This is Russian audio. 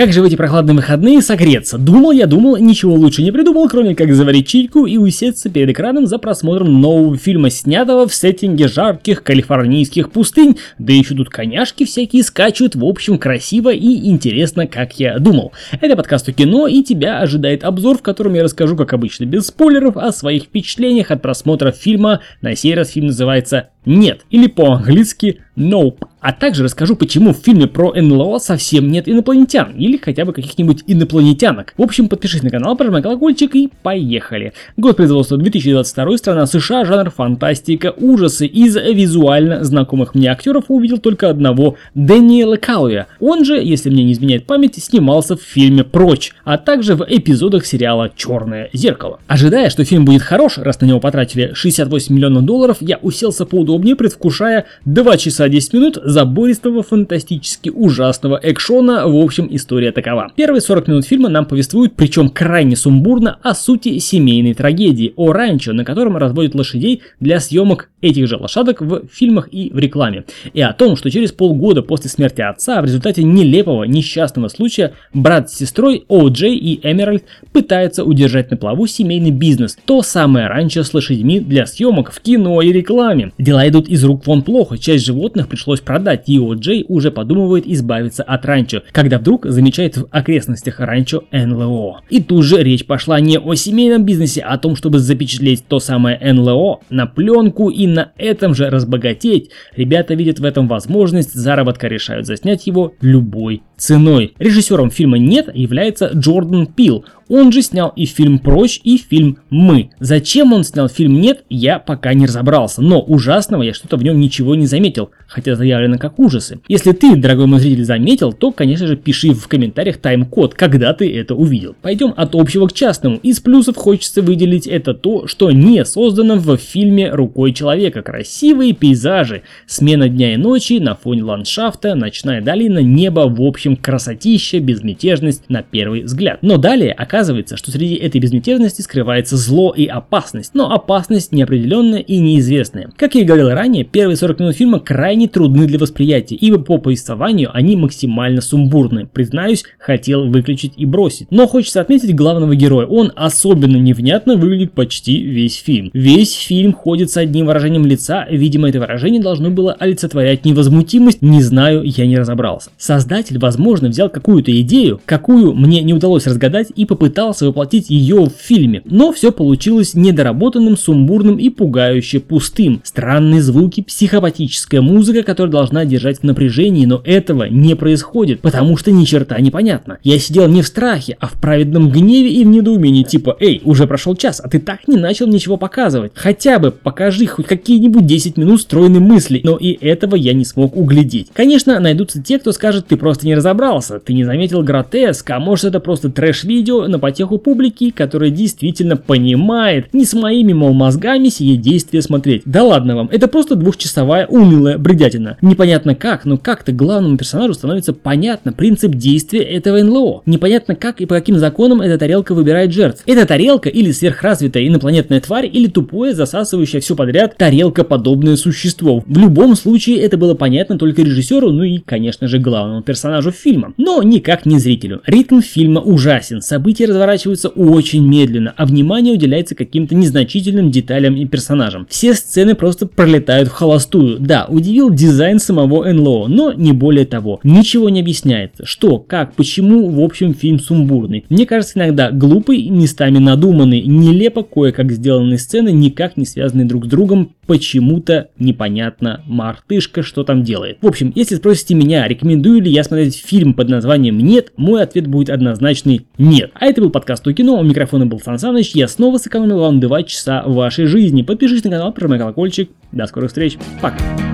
как же в эти прохладные выходные согреться? Думал я, думал, ничего лучше не придумал, кроме как заварить чайку и усеться перед экраном за просмотром нового фильма, снятого в сеттинге жарких калифорнийских пустынь, да еще тут коняшки всякие скачут, в общем, красиво и интересно, как я думал. Это подкаст о кино, и тебя ожидает обзор, в котором я расскажу, как обычно, без спойлеров, о своих впечатлениях от просмотра фильма. На сей раз фильм называется «Нет» или по-английски «Nope». А также расскажу, почему в фильме про НЛО совсем нет инопланетян, или хотя бы каких-нибудь инопланетянок. В общем, подпишись на канал, прожимай колокольчик и поехали. Год производства 2022, страна США, жанр фантастика, ужасы. Из визуально знакомых мне актеров увидел только одного, Дэниела Калуя. Он же, если мне не изменяет память, снимался в фильме «Прочь», а также в эпизодах сериала «Черное зеркало». Ожидая, что фильм будет хорош, раз на него потратили 68 миллионов долларов, я уселся поудобнее, предвкушая 2 часа 10 минут забористого, фантастически ужасного экшона, в общем, история такова. Первые 40 минут фильма нам повествуют, причем крайне сумбурно, о сути семейной трагедии, о ранчо, на котором разводят лошадей для съемок этих же лошадок в фильмах и в рекламе. И о том, что через полгода после смерти отца в результате нелепого несчастного случая брат с сестрой О. Джей и Эмеральд пытаются удержать на плаву семейный бизнес, то самое ранчо с лошадьми для съемок в кино и рекламе. Дела идут из рук вон плохо, часть животных пришлось продать и Джей уже подумывает избавиться от ранчо, когда вдруг замечает в окрестностях ранчо НЛО. И тут же речь пошла не о семейном бизнесе, а о том, чтобы запечатлеть то самое НЛО на пленку и на этом же разбогатеть. Ребята видят в этом возможность заработка, решают заснять его любой ценой. Режиссером фильма «Нет» является Джордан Пил. Он же снял и фильм «Прочь», и фильм «Мы». Зачем он снял фильм «Нет», я пока не разобрался, но ужасного я что-то в нем ничего не заметил, хотя заявлено как ужасы. Если ты, дорогой мой зритель, заметил, то, конечно же, пиши в комментариях тайм-код, когда ты это увидел. Пойдем от общего к частному. Из плюсов хочется выделить это то, что не создано в фильме рукой человека. Красивые пейзажи, смена дня и ночи на фоне ландшафта, ночная долина, небо, в общем, красотища, безмятежность на первый взгляд. Но далее оказывается, что среди этой безмятежности скрывается зло и опасность, но опасность неопределенная и неизвестная. Как я и говорил ранее, первые 40 минут фильма крайне трудны для восприятия, ибо по повествованию они максимально сумбурны. Признаюсь, хотел выключить и бросить. Но хочется отметить главного героя, он особенно невнятно выглядит почти весь фильм. Весь фильм ходит с одним выражением лица, видимо это выражение должно было олицетворять невозмутимость, не знаю, я не разобрался. Создатель, возможно, взял какую-то идею, какую мне не удалось разгадать и попытался пытался воплотить ее в фильме, но все получилось недоработанным, сумбурным и пугающе пустым. Странные звуки, психопатическая музыка, которая должна держать в напряжении, но этого не происходит, потому что ни черта не понятно. Я сидел не в страхе, а в праведном гневе и в недоумении, типа, эй, уже прошел час, а ты так не начал ничего показывать. Хотя бы покажи хоть какие-нибудь 10 минут стройной мысли, но и этого я не смог углядеть. Конечно, найдутся те, кто скажет, ты просто не разобрался, ты не заметил гротеск, а может это просто трэш-видео на потеху публики, которая действительно понимает, не с моими, мол, мозгами сие действия смотреть. Да ладно вам, это просто двухчасовая унылая бредятина. Непонятно как, но как-то главному персонажу становится понятно принцип действия этого НЛО. Непонятно как и по каким законам эта тарелка выбирает жертв. Эта тарелка или сверхразвитая инопланетная тварь, или тупое, засасывающее все подряд тарелка подобное существо. В любом случае это было понятно только режиссеру, ну и, конечно же, главному персонажу фильма. Но никак не зрителю. Ритм фильма ужасен, события разворачиваются очень медленно, а внимание уделяется каким-то незначительным деталям и персонажам. Все сцены просто пролетают в холостую. Да, удивил дизайн самого НЛО, но не более того. Ничего не объясняется. Что, как, почему, в общем, фильм сумбурный. Мне кажется, иногда глупый, местами надуманный, нелепо кое-как сделанные сцены, никак не связанные друг с другом, почему-то непонятно мартышка что там делает. В общем, если спросите меня, рекомендую ли я смотреть фильм под названием «Нет», мой ответ будет однозначный «Нет». А это был подкаст о кино, у микрофона был Сан Саныч, я снова сэкономил вам 2 часа вашей жизни. Подпишитесь на канал, прожимай колокольчик. До скорых встреч, пока.